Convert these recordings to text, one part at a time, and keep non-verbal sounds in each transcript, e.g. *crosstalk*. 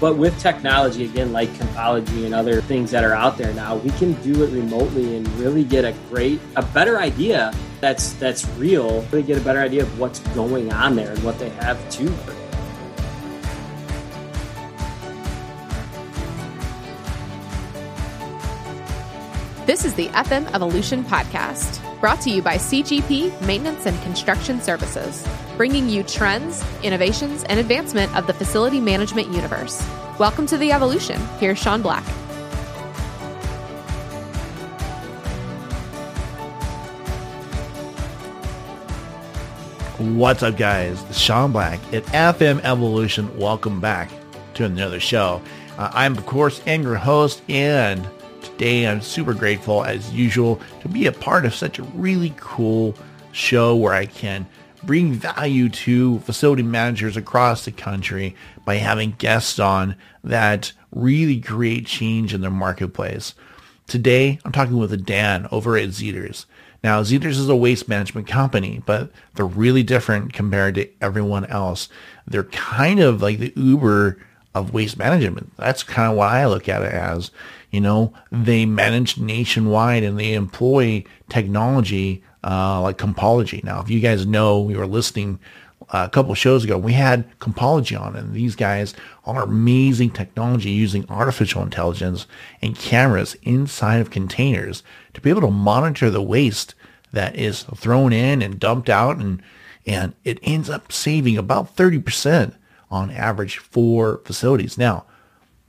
But with technology, again, like Compology and other things that are out there now, we can do it remotely and really get a great, a better idea that's that's real. Really get a better idea of what's going on there and what they have to. This is the FM Evolution Podcast, brought to you by CGP Maintenance and Construction Services, bringing you trends, innovations, and advancement of the facility management universe. Welcome to the evolution. Here's Sean Black. What's up, guys? Sean Black at FM Evolution. Welcome back to another show. Uh, I'm, of course, am your host, and today I'm super grateful, as usual, to be a part of such a really cool show where I can bring value to facility managers across the country by having guests on that really create change in their marketplace. Today, I'm talking with Dan over at Zters. Now, Zters is a waste management company, but they're really different compared to everyone else. They're kind of like the Uber of waste management. That's kind of what I look at it as. You know, they manage nationwide and they employ technology uh, like Compology. Now, if you guys know, we were listening uh, a couple shows ago, we had Compology on, and these guys are amazing technology using artificial intelligence and cameras inside of containers to be able to monitor the waste that is thrown in and dumped out, and and it ends up saving about 30% on average for facilities. Now,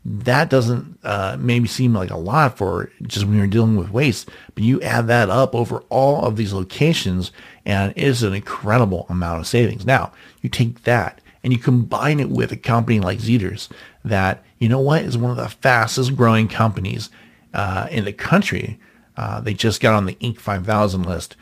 that doesn't uh, maybe seem like a lot for just when you're dealing with waste, but you add that up over all of these locations and it is an incredible amount of savings. Now, you take that and you combine it with a company like Zters that, you know what, is one of the fastest growing companies uh, in the country. Uh, they just got on the Inc. 5000 list.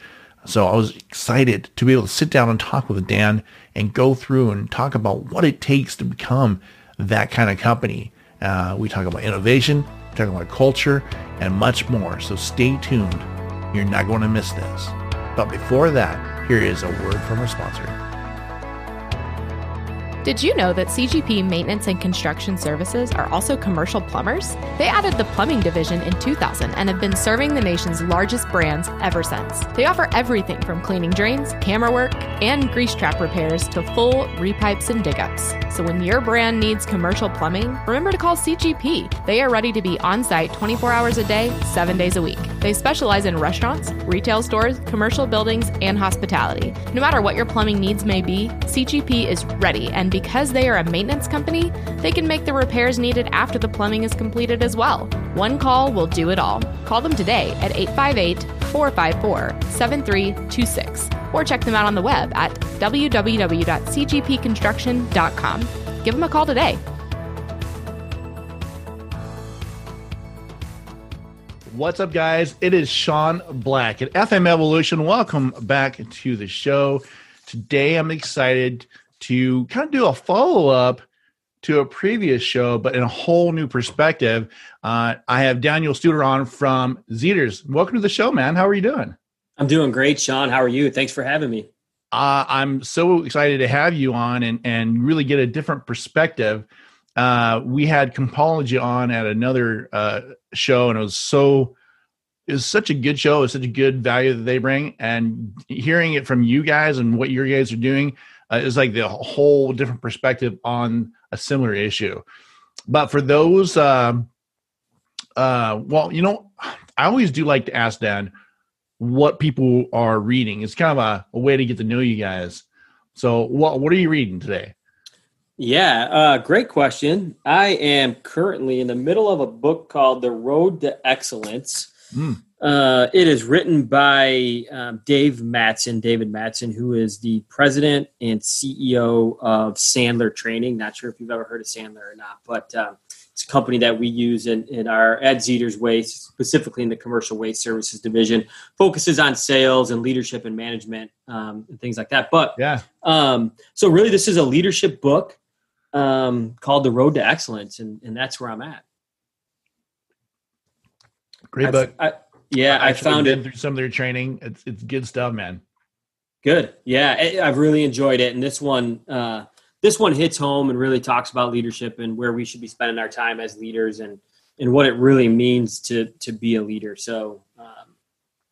So I was excited to be able to sit down and talk with Dan and go through and talk about what it takes to become that kind of company uh, we talk about innovation, we talk about culture, and much more. So stay tuned. You're not going to miss this. But before that, here is a word from our sponsor. Did you know that CGP Maintenance and Construction Services are also commercial plumbers? They added the plumbing division in 2000 and have been serving the nation's largest brands ever since. They offer everything from cleaning drains, camera work, and grease trap repairs to full repipes and dig ups. So when your brand needs commercial plumbing, remember to call CGP. They are ready to be on site 24 hours a day, 7 days a week. They specialize in restaurants, retail stores, commercial buildings, and hospitality. No matter what your plumbing needs may be, CGP is ready and because they are a maintenance company, they can make the repairs needed after the plumbing is completed as well. One call will do it all. Call them today at 858 454 7326 or check them out on the web at www.cgpconstruction.com. Give them a call today. What's up, guys? It is Sean Black at FM Evolution. Welcome back to the show. Today, I'm excited to kind of do a follow up to a previous show, but in a whole new perspective. Uh, I have Daniel Studer on from Zters. Welcome to the show, man. How are you doing? I'm doing great, Sean. How are you? Thanks for having me. Uh, I'm so excited to have you on and, and really get a different perspective. Uh, we had Compology on at another uh, show, and it was so it was such a good show. It's such a good value that they bring, and hearing it from you guys and what your guys are doing uh, is like the whole different perspective on a similar issue. But for those, uh, uh, well, you know, I always do like to ask Dan what people are reading. It's kind of a, a way to get to know you guys. So, what what are you reading today? Yeah, uh, great question. I am currently in the middle of a book called The Road to Excellence. Mm. Uh, it is written by um, Dave Mattson, David Mattson, who is the president and CEO of Sandler Training. Not sure if you've ever heard of Sandler or not, but um, it's a company that we use in, in our Ed Zters Waste, specifically in the commercial waste services division. Focuses on sales and leadership and management um, and things like that. But yeah, um, so really, this is a leadership book um, called The Road to Excellence, and, and that's where I'm at. Great book. I, yeah, I, I found it through some of their training. It's it's good stuff, man. Good. Yeah, I've really enjoyed it, and this one, uh, this one hits home and really talks about leadership and where we should be spending our time as leaders and and what it really means to to be a leader. So um,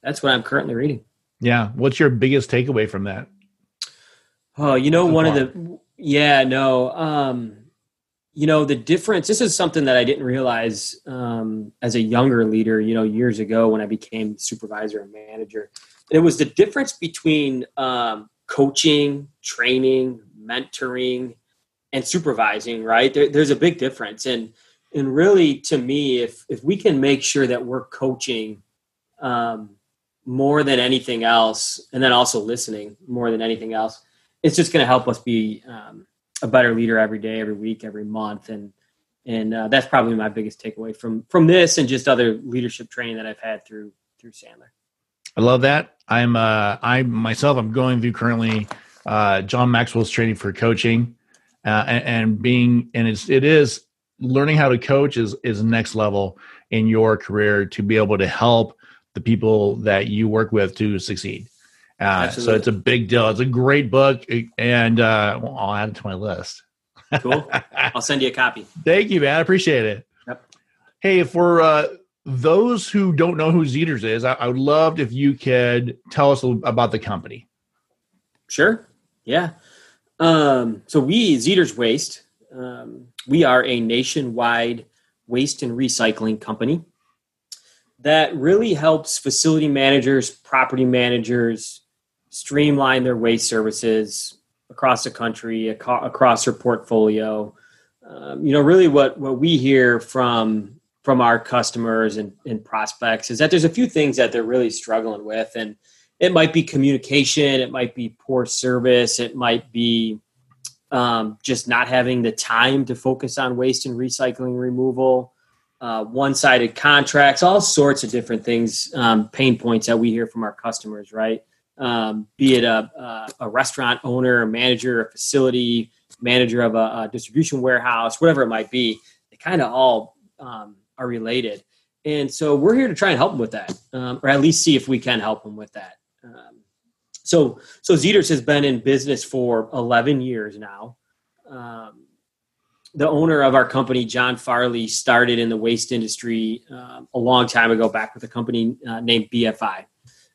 that's what I'm currently reading. Yeah. What's your biggest takeaway from that? Oh, you know, so one far. of the yeah, no. Um, you know, the difference. This is something that I didn't realize um, as a younger leader. You know, years ago when I became supervisor and manager, it was the difference between um, coaching, training, mentoring, and supervising. Right there, there's a big difference, and and really, to me, if if we can make sure that we're coaching um, more than anything else, and then also listening more than anything else, it's just going to help us be um, a better leader every day, every week, every month, and and uh, that's probably my biggest takeaway from from this and just other leadership training that I've had through through Sandler. I love that. I'm uh, I myself I'm going through currently uh, John Maxwell's training for coaching, uh, and, and being and it's it is learning how to coach is is next level in your career to be able to help the people that you work with to succeed. Uh, so it's a big deal. It's a great book, and uh, I'll add it to my list. cool. *laughs* I'll send you a copy. Thank you, man. I appreciate it. Yep. Hey, for uh, those who don't know who Zters is, I, I would love if you could tell us about the company. Sure. Yeah. Um, so we Zters Waste um, we are a nationwide waste and recycling company that really helps facility managers, property managers streamline their waste services across the country, across their portfolio. Um, you know, really what, what we hear from from our customers and, and prospects is that there's a few things that they're really struggling with. And it might be communication, it might be poor service, it might be um, just not having the time to focus on waste and recycling removal, uh, one-sided contracts, all sorts of different things, um, pain points that we hear from our customers, right? Um, be it a, a, a, restaurant owner, a manager, a facility manager of a, a distribution warehouse, whatever it might be, they kind of all um, are related. And so we're here to try and help them with that, um, or at least see if we can help them with that. Um, so so Zters has been in business for 11 years now. Um, the owner of our company, John Farley, started in the waste industry um, a long time ago, back with a company uh, named BFI,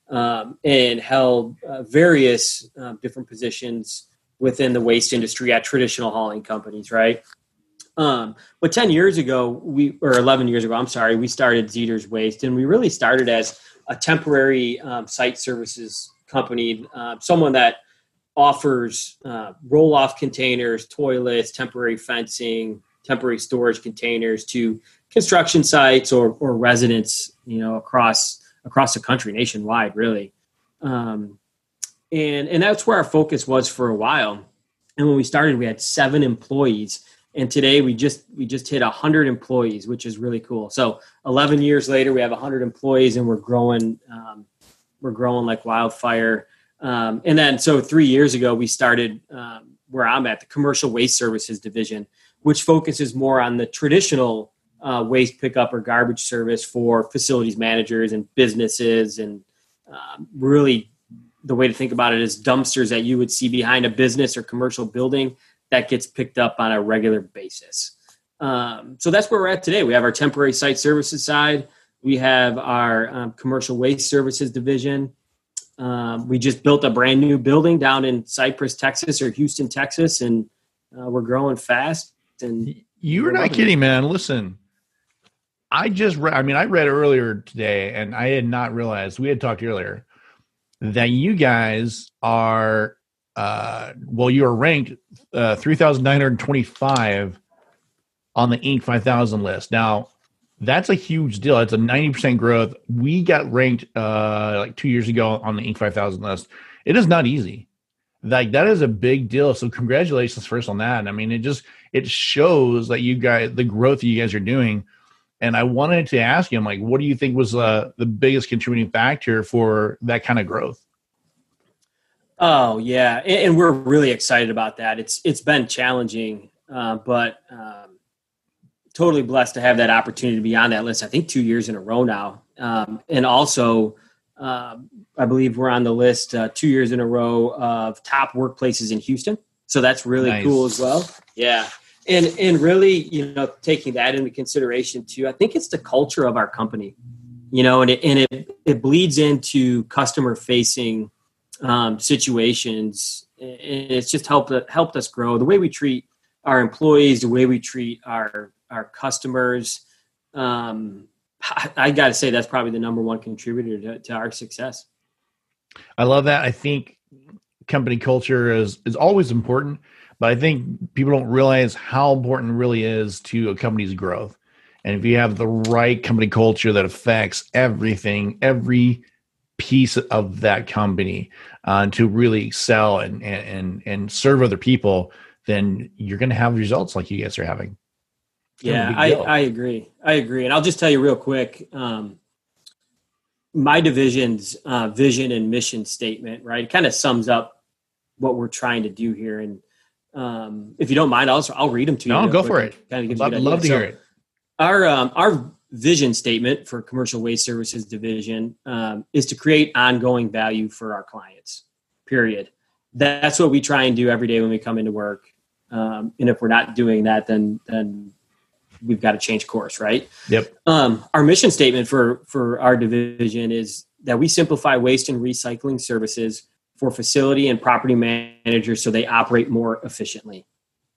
um, and held uh, various uh, different positions within the waste industry at traditional hauling companies, right? Um, but 10 years ago, we or 11 years ago, I'm sorry, we started Zters Waste, and we really started as a temporary um, site services company, uh, someone that offers uh, roll off containers, toilets, temporary fencing, temporary storage containers to construction sites or, or residents, you know, across across the country, nationwide, really. Um, and and that's where our focus was for a while. And when we started, we had seven employees, and today we just we just hit hundred employees, which is really cool. So 11 years later, we have hundred employees, and we're growing. Um, we're growing like wildfire. Um, and then, so three years ago, we started um, where I'm at, the commercial waste services division, which focuses more on the traditional uh, waste pickup or garbage service for facilities managers and businesses. And um, really, the way to think about it is dumpsters that you would see behind a business or commercial building that gets picked up on a regular basis. Um, so that's where we're at today. We have our temporary site services side. We have our um, commercial waste services division. Um, we just built a brand new building down in Cypress, Texas, or Houston, Texas, and uh, we're growing fast. And you're not kidding, it. man. Listen, I just read. I mean, I read earlier today, and I had not realized we had talked earlier that you guys are uh, well, you are ranked uh, 3,925 on the Inc. 5000 list. Now, that's a huge deal. It's a 90% growth. We got ranked uh, like two years ago on the Inc. 5000 list. It is not easy. Like that is a big deal. So congratulations first on that. I mean, it just it shows that you guys the growth you guys are doing. And I wanted to ask you, I'm like, what do you think was uh, the biggest contributing factor for that kind of growth? Oh yeah, and, and we're really excited about that. It's it's been challenging, uh, but um, totally blessed to have that opportunity to be on that list. I think two years in a row now, um, and also uh, I believe we're on the list uh, two years in a row of top workplaces in Houston. So that's really nice. cool as well. Yeah. And and really, you know, taking that into consideration too, I think it's the culture of our company. You know, and it and it, it bleeds into customer facing um, situations. And it's just helped helped us grow. The way we treat our employees, the way we treat our our customers. Um, *laughs* I, I got to say that's probably the number one contributor to, to our success. I love that. I think company culture is is always important, but I think people don't realize how important it really is to a company's growth. And if you have the right company culture that affects everything, every piece of that company uh, to really excel and, and and serve other people, then you're going to have results like you guys are having. Yeah, I, I agree. I agree. And I'll just tell you real quick. Um, my division's uh, vision and mission statement, right, kind of sums up what we're trying to do here. And um, if you don't mind, I'll I'll read them to you. No, go for it. Kind of love, love to so hear it. Our um, our vision statement for commercial waste services division um, is to create ongoing value for our clients. Period. That's what we try and do every day when we come into work. Um, and if we're not doing that, then then we've got to change course, right? Yep. Um, our mission statement for for our division is that we simplify waste and recycling services for facility and property managers so they operate more efficiently.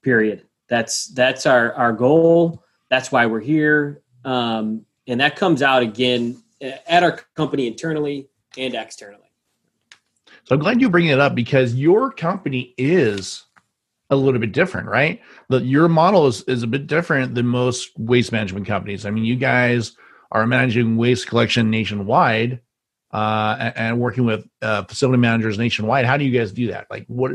Period. That's that's our our goal. That's why we're here, um, and that comes out again at our company internally and externally. So I'm glad you bring it up because your company is a little bit different, right? The, your model is, is a bit different than most waste management companies. I mean, you guys are managing waste collection nationwide uh, and, and, working with uh, facility managers nationwide. How do you guys do that? Like, what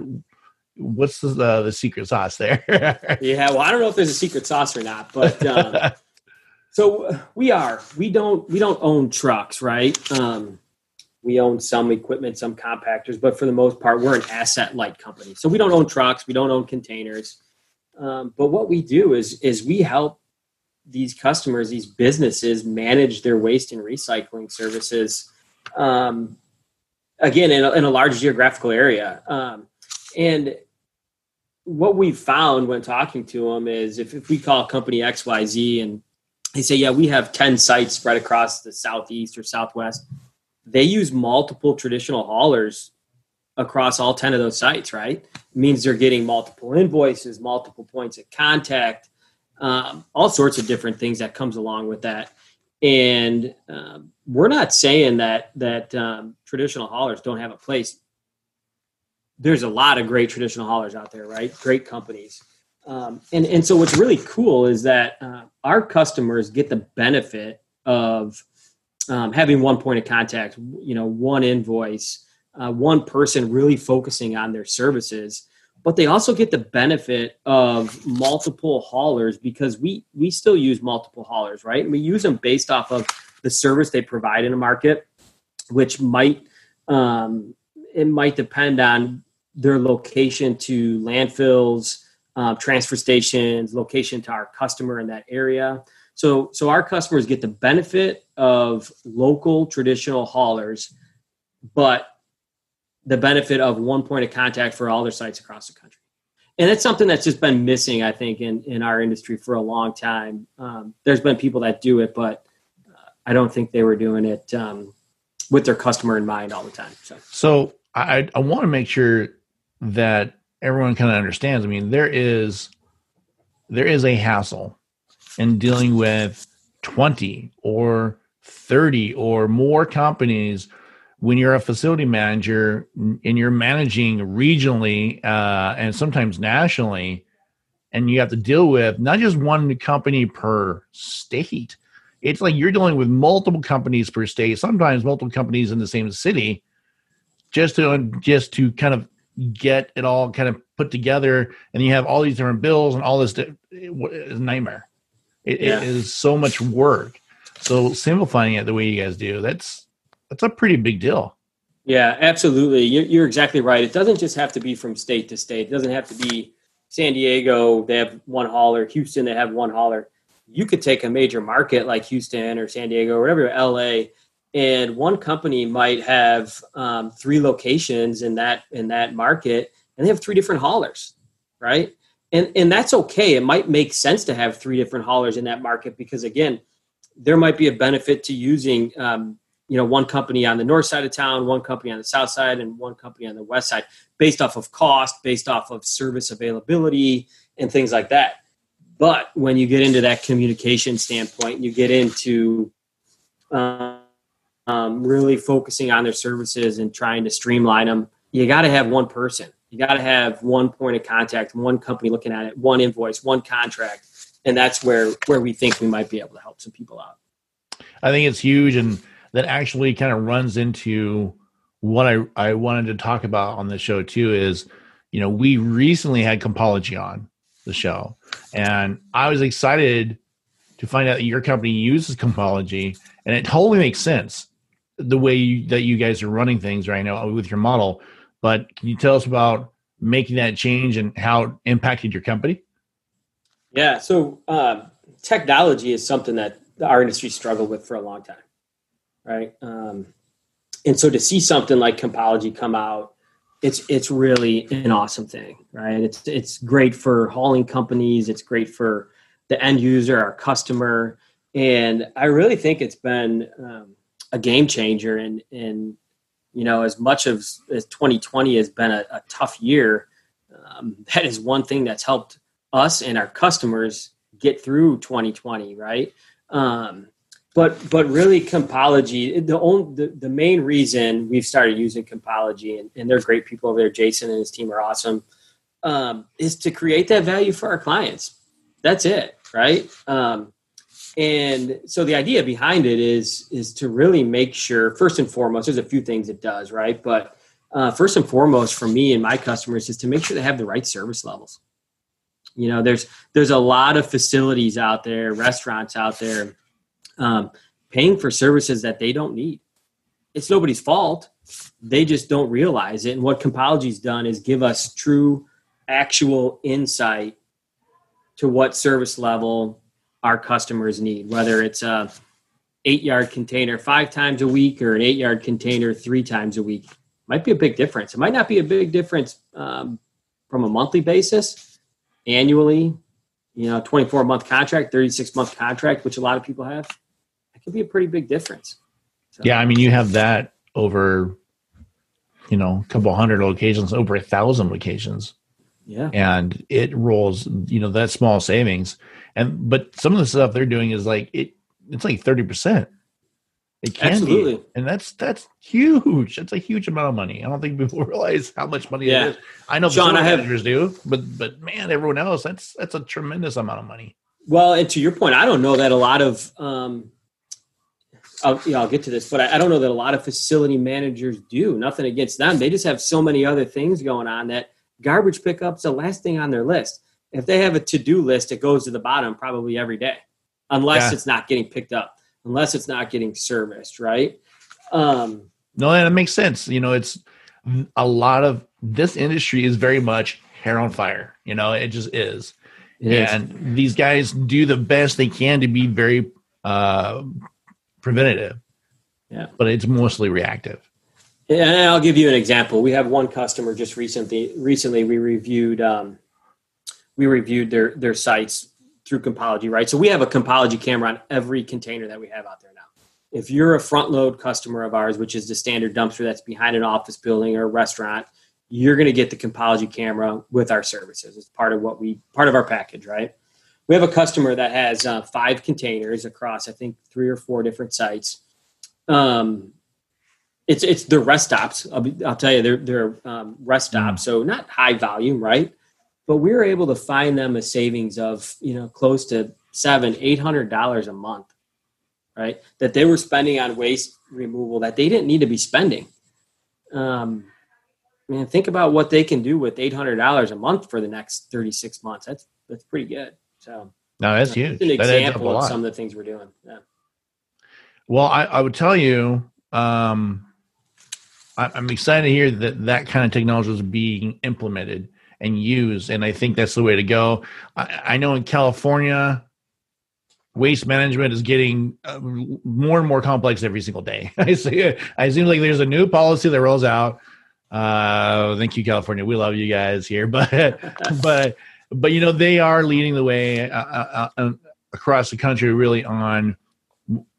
what's the uh, the secret sauce there? *laughs* yeah, well, I don't know if there's a secret sauce or not, but um, *laughs* so we are. We don't we don't own trucks, right? Um, we own some equipment, some compactors, but for the most part, we're an asset light company. So we don't own trucks, we don't own containers. Um, but what we do is is we help these customers, these businesses, manage their waste and recycling services. Um, again, in a, in a, large geographical area, um, and what we found when talking to them is if, if we call company X Y Z and they say, yeah, we have ten sites spread across the southeast or southwest they use multiple traditional haulers across all 10 of those sites, right? It means they're getting multiple invoices, multiple points of contact, um, all sorts of different things that comes along with that. And um, we're not saying that that um, traditional haulers don't have a place. There's a lot of great traditional haulers out there, right? Great companies. Um, and, and so what's really cool is that uh, our customers get the benefit of um, having one point of contact, you know, one invoice, uh, one person really focusing on their services. But they also get the benefit of multiple haulers because we we still use multiple haulers, right? And we use them based off of the service they provide in a market, which might um, it might depend on their location to landfills, uh, transfer stations, location to our customer in that area. So, so our customers get the benefit of local traditional haulers, but the benefit of one point of contact for all their sites across the country. And it's something that's just been missing, I think, in, in our industry for a long time. Um, there's been people that do it, but I don't think they were doing it um, with their customer in mind all the time. So, so I, I want to make sure that everyone kind of understands. I mean, there is there is a hassle in dealing with 20 or 30 or more companies when you're a facility manager and you're managing regionally uh, and sometimes nationally and you have to deal with not just one company per state it's like you're dealing with multiple companies per state sometimes multiple companies in the same city just to just to kind of get it all kind of put together and you have all these different bills and all this di- nightmare it, yeah. it is so much work. So simplifying it the way you guys do, that's that's a pretty big deal. Yeah, absolutely. You're, you're exactly right. It doesn't just have to be from state to state. It doesn't have to be San Diego. They have one hauler. Houston. They have one hauler. You could take a major market like Houston or San Diego or whatever, LA, and one company might have um, three locations in that in that market, and they have three different haulers right? And and that's okay. It might make sense to have three different haulers in that market because again, there might be a benefit to using um, you know one company on the north side of town, one company on the south side, and one company on the west side, based off of cost, based off of service availability, and things like that. But when you get into that communication standpoint, you get into um, um, really focusing on their services and trying to streamline them. You got to have one person. You got to have one point of contact, one company looking at it, one invoice, one contract, and that's where where we think we might be able to help some people out. I think it's huge, and that actually kind of runs into what I I wanted to talk about on the show too. Is you know we recently had Compology on the show, and I was excited to find out that your company uses Compology, and it totally makes sense the way you, that you guys are running things right now with your model. But can you tell us about making that change and how it impacted your company? Yeah, so uh, technology is something that our industry struggled with for a long time, right? Um, and so to see something like Compology come out, it's it's really an awesome thing, right? It's it's great for hauling companies. It's great for the end user, our customer, and I really think it's been um, a game changer. And and you know, as much as as 2020 has been a, a tough year, um, *laughs* that is one thing that's helped us and our customers get through 2020, right? Um, but but really, Compology the only the, the main reason we've started using Compology and, and they're great people over there. Jason and his team are awesome. Um, is to create that value for our clients. That's it, right? Um, and so the idea behind it is is to really make sure first and foremost there's a few things it does right but uh, first and foremost for me and my customers is to make sure they have the right service levels you know there's there's a lot of facilities out there restaurants out there um, paying for services that they don't need it's nobody's fault they just don't realize it and what compology's done is give us true actual insight to what service level our customers need, whether it's a eight yard container five times a week or an eight yard container three times a week. Might be a big difference. It might not be a big difference um, from a monthly basis, annually, you know, 24 month contract, 36 month contract, which a lot of people have. Could be a pretty big difference. So, yeah, I mean, you have that over, you know, a couple hundred locations, over a thousand locations. Yeah. And it rolls, you know, that small savings and but some of the stuff they're doing is like it it's like 30% it can Absolutely. be and that's that's huge that's a huge amount of money i don't think people *laughs* realize how much money yeah. it is i know John, I have, managers do but but man everyone else that's that's a tremendous amount of money well and to your point i don't know that a lot of um I'll, yeah, I'll get to this, but I, I, don't know that a lot of facility managers do. Nothing against them. They just have so many other things going on that garbage pickup's the last thing on their list if they have a to-do list it goes to the bottom probably every day unless yeah. it's not getting picked up unless it's not getting serviced right um, no and that makes sense you know it's a lot of this industry is very much hair on fire you know it just is it and is. these guys do the best they can to be very uh, preventative yeah but it's mostly reactive and I'll give you an example. We have one customer just recently. Recently, we reviewed um, we reviewed their their sites through Compology, right? So we have a Compology camera on every container that we have out there now. If you're a front load customer of ours, which is the standard dumpster that's behind an office building or a restaurant, you're going to get the Compology camera with our services. It's part of what we part of our package, right? We have a customer that has uh, five containers across, I think, three or four different sites. Um, it's it's their rest stops. I'll, be, I'll tell you, they're they're um, rest stops, mm. so not high volume, right? but we were able to find them a savings of you know close to seven eight hundred dollars a month right that they were spending on waste removal that they didn't need to be spending um man think about what they can do with eight hundred dollars a month for the next 36 months that's that's pretty good so no that's huge an example of some of the things we're doing yeah well i, I would tell you um I, i'm excited to hear that that kind of technology is being implemented and used, And I think that's the way to go. I, I know in California, waste management is getting uh, more and more complex every single day. *laughs* I see. I seem like there's a new policy that rolls out. Uh, thank you, California. We love you guys here, *laughs* but but but you know they are leading the way uh, uh, uh, across the country, really on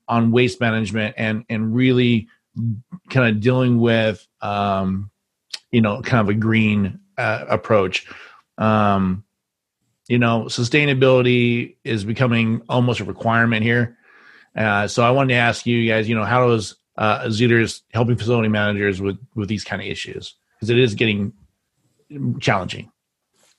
on waste management and and really kind of dealing with um, you know kind of a green uh, approach. Um, you know, sustainability is becoming almost a requirement here. Uh, so I wanted to ask you guys, you know, how does uh, helping facility managers with with these kind of issues because it is getting challenging.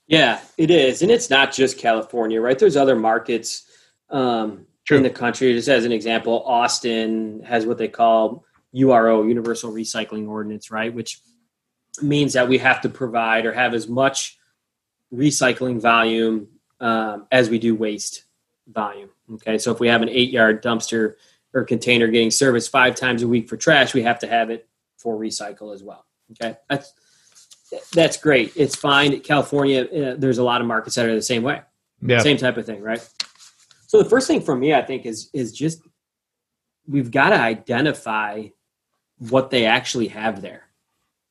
Yeah, it is, and it's not just California, right? There's other markets um, in the country. Just as an example, Austin has what they call URO, Universal Recycling Ordinance, right? Which means that we have to provide or have as much recycling volume um, as we do waste volume. Okay, so if we have an eight yard dumpster or container getting serviced five times a week for trash, we have to have it for recycle as well. Okay, that's that's great. It's fine. California, uh, there's a lot of markets that are the same way. Yeah. Same type of thing, right? So the first thing for me, I think, is is just we've got to identify what they actually have there.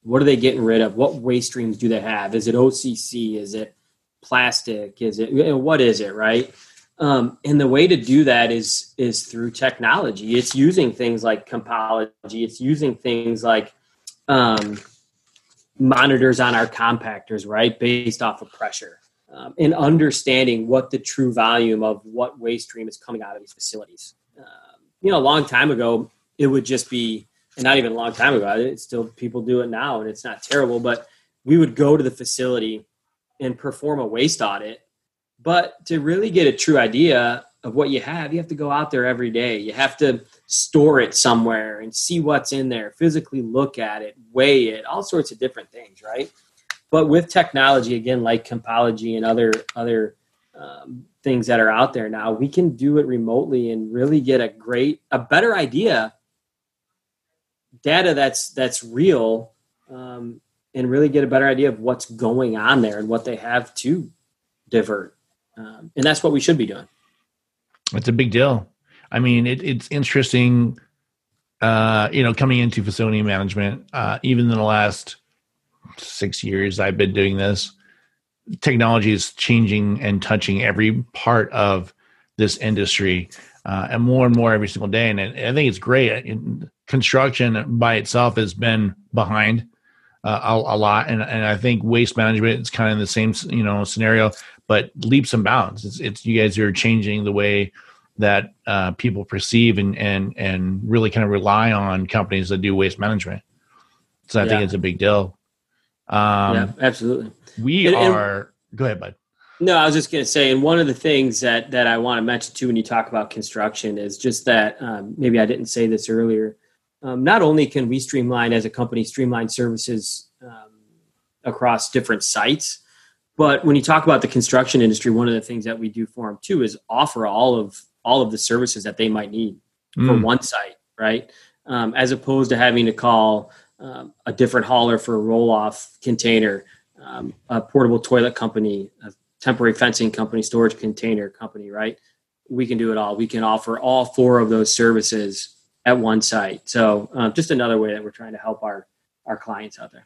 What are they getting rid of? What waste streams do they have? Is it OCC? Is it plastic? Is it what is it? Right? Um, and the way to do that is is through technology. It's using things like Compology. It's using things like um, monitors on our compactors, right, based off of pressure, um, and understanding what the true volume of what waste stream is coming out of these facilities. Um, you know, a long time ago, it would just be, and not even a long time ago, it's still people do it now, and it's not terrible, but we would go to the facility and perform a waste audit but to really get a true idea of what you have, you have to go out there every day. You have to store it somewhere and see what's in there, physically look at it, weigh it, all sorts of different things, right? But with technology, again, like Compology and other other um, things that are out there now, we can do it remotely and really get a great, a better idea, data that's that's real, um, and really get a better idea of what's going on there and what they have to divert um, and that's what we should be doing. It's a big deal. I mean, it, it's interesting, uh, you know, coming into facility management, uh, even in the last six years I've been doing this, technology is changing and touching every part of this industry uh, and more and more every single day. And I think it's great. In, construction by itself has been behind uh, a, a, lot, and, and I think waste management is kind of the same you know scenario but leaps and bounds. It's, it's you guys are changing the way that uh, people perceive and and and really kind of rely on companies that do waste management. So I yeah. think it's a big deal. Um, yeah, absolutely. We and, are. And, go ahead, bud. No, I was just going to say, and one of the things that that I want to mention too when you talk about construction is just that um, maybe I didn't say this earlier. Um, not only can we streamline as a company streamline services um, across different sites, but when you talk about the construction industry, one of the things that we do for them too is offer all of all of the services that they might need mm. for one site, right? Um, as opposed to having to call um, a different hauler for a roll off container, um, a portable toilet company, a temporary fencing company, storage container company, right? We can do it all. We can offer all four of those services at one site. So um, just another way that we're trying to help our our clients out there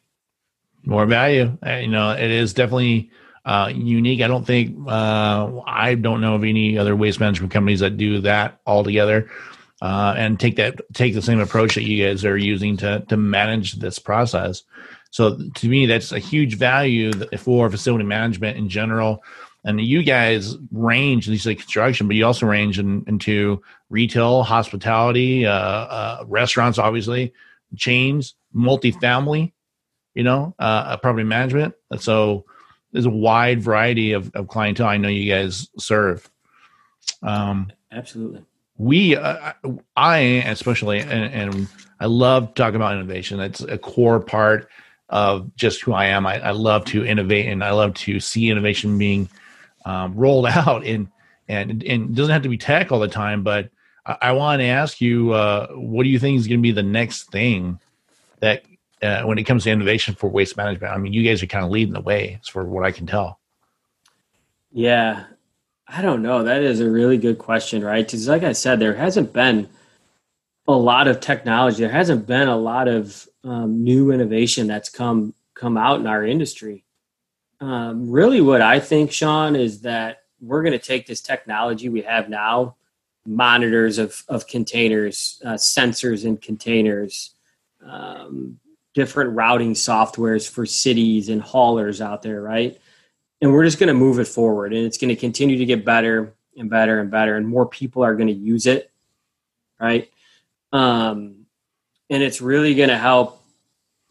more value. Uh, you know, it is definitely uh, unique. I don't think uh, I don't know of any other waste management companies that do that altogether uh, and take that take the same approach that you guys are using to to manage this process. So to me, that's a huge value for facility management in general. And you guys range, at least like construction, but you also range in, into retail, hospitality, uh, uh, restaurants, obviously, chains, multifamily you know, uh, property management. So there's a wide variety of, of clientele I know you guys serve. Um, Absolutely. We, uh, I especially, and, and, I love talking about innovation. It's a core part of just who I am. I, I love to innovate, and I love to see innovation being um, rolled *laughs* out. And and and it doesn't have to be tech all the time, but I, I want to ask you, uh, what do you think is going to be the next thing that uh, when it comes to innovation for waste management? I mean, you guys are kind of leading the way, as for what I can tell. Yeah, I don't know. That is a really good question, right? Because, like I said, there hasn't been a lot of technology. There hasn't been a lot of um, new innovation that's come come out in our industry. Um, really, what I think, Sean, is that we're going to take this technology we have now, monitors of of containers, uh, sensors in containers, um, different routing softwares for cities and haulers out there, right? And we're just going to move it forward, and it's going to continue to get better and better and better, and more people are going to use it, right? Um, and it's really going to help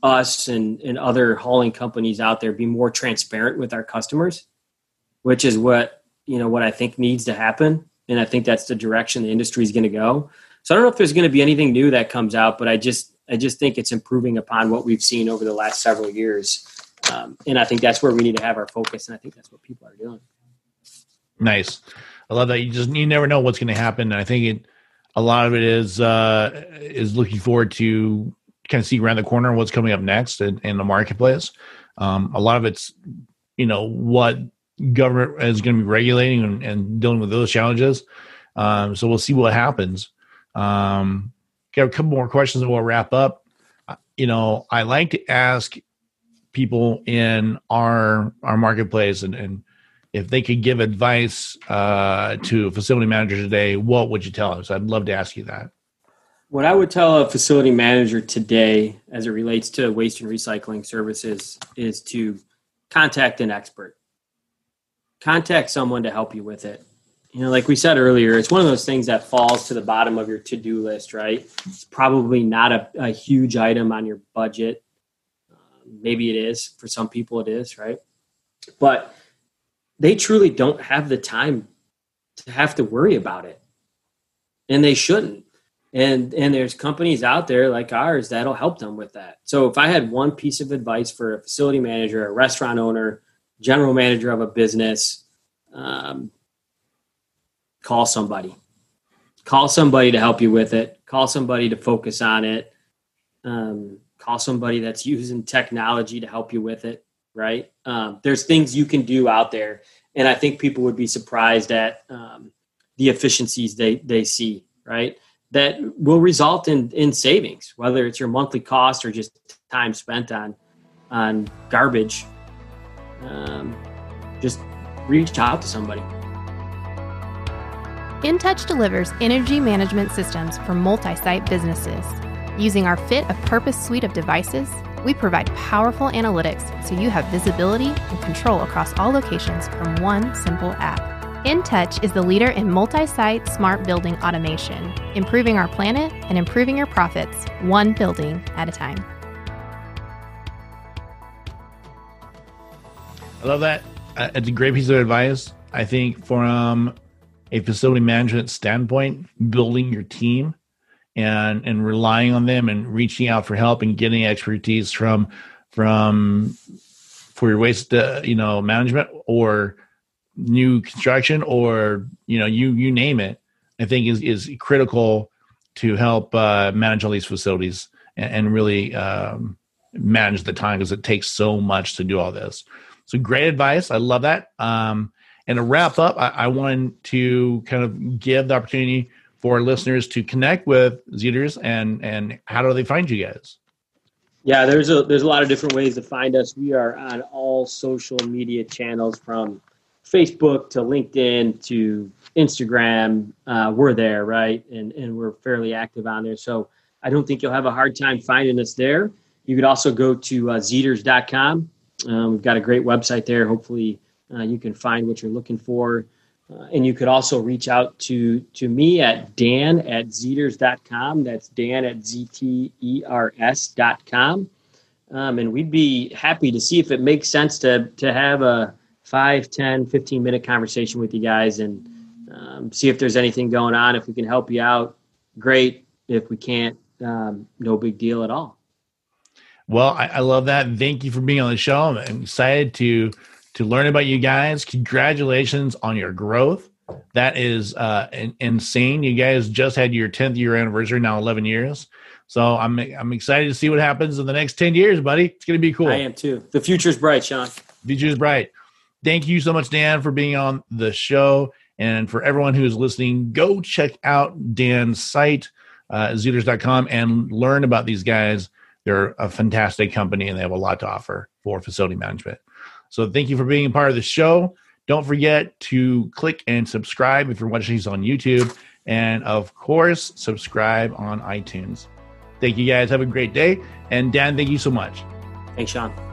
us and, and other hauling companies out there be more transparent with our customers, which is what, you know, what I think needs to happen. And I think that's the direction the industry is going to go. So I don't know if there's going to be anything new that comes out, but I just, I just think it's improving upon what we've seen over the last several years. Um, and I think that's where we need to have our focus. And I think that's what people are doing. Nice. I love that. You just, you never know what's going to happen. And I think it, a lot of it is uh, is looking forward to kind of see around the corner what's coming up next in, in the marketplace. Um, a lot of it's you know what government is going to be regulating and, and, dealing with those challenges. Um, so we'll see what happens. Um, got a couple more questions and we'll wrap up. Uh, you know, I like to ask people in our our marketplace and, and if they could give advice uh, to facility manager today, what would you tell them? So I'd love to ask you that. What I would tell a facility manager today, as it relates to waste and recycling services, is to contact an expert. Contact someone to help you with it. You know, like we said earlier, it's one of those things that falls to the bottom of your to do list, right? It's probably not a, a huge item on your budget. Uh, maybe it is. For some people, it is, right? But they truly don't have the time to have to worry about it and they shouldn't and and there's companies out there like ours that'll help them with that so if i had one piece of advice for a facility manager a restaurant owner general manager of a business um, call somebody call somebody to help you with it call somebody to focus on it um, call somebody that's using technology to help you with it right? Um, there's things you can do out there, and I think people would be surprised at um, the efficiencies they they see, right? That will result in in savings, whether it's your monthly cost or just time spent on on garbage. Um, just reach out to somebody. InTouch delivers energy management systems for multi site businesses. Using our fit of purpose suite of devices, we provide powerful analytics so you have visibility and control across all locations from one simple app. InTouch is the leader in multi site smart building automation, improving our planet and improving your profits one building at a time. I love that. Uh, it's a great piece of advice. I think from a facility management standpoint, building your team and and relying on them and reaching out for help and getting expertise from from for your waste uh, you know management or new construction or you know you you name it i think is is critical to help uh, manage all these facilities and, and really um, manage the time because it takes so much to do all this. So great advice. I love that. Um, and to wrap up I, I wanted to kind of give the opportunity for listeners to connect with Zters and and how do they find you guys? Yeah, there's a there's a lot of different ways to find us. We are on all social media channels from Facebook to LinkedIn to Instagram. Uh, we're there, right? And and we're fairly active on there. So I don't think you'll have a hard time finding us there. You could also go to uh, zters.com. Um, we've got a great website there. Hopefully, uh, you can find what you're looking for. Uh, and you could also reach out to, to me at dan at zters.com. That's dan at z-t-e-r-s.com. Um, and we'd be happy to see if it makes sense to, to have a 5, 10, 15 minute conversation with you guys and um, see if there's anything going on. If we can help you out, great. If we can't, um, no big deal at all. Well, I, I love that. And thank you for being on the show. I'm excited to to learn about you guys. Congratulations on your growth. That is uh, in, insane. You guys just had your 10th year anniversary, now 11 years. So I'm I'm excited to see what happens in the next 10 years, buddy. It's going to be cool. I am too. The future's bright, Sean. Future's bright. Thank you so much, Dan, for being on the show. And for everyone who is listening, go check out Dan's site. uh, Zters.com and learn about these guys. They're a fantastic company and they have a lot to offer for facility management. So thank you for being a part of the show. Don't forget to click and subscribe if you're watching these on YouTube. And of course, subscribe on iTunes. Thank you guys. Have a great day. And Dan, thank you so much. Thanks, Sean.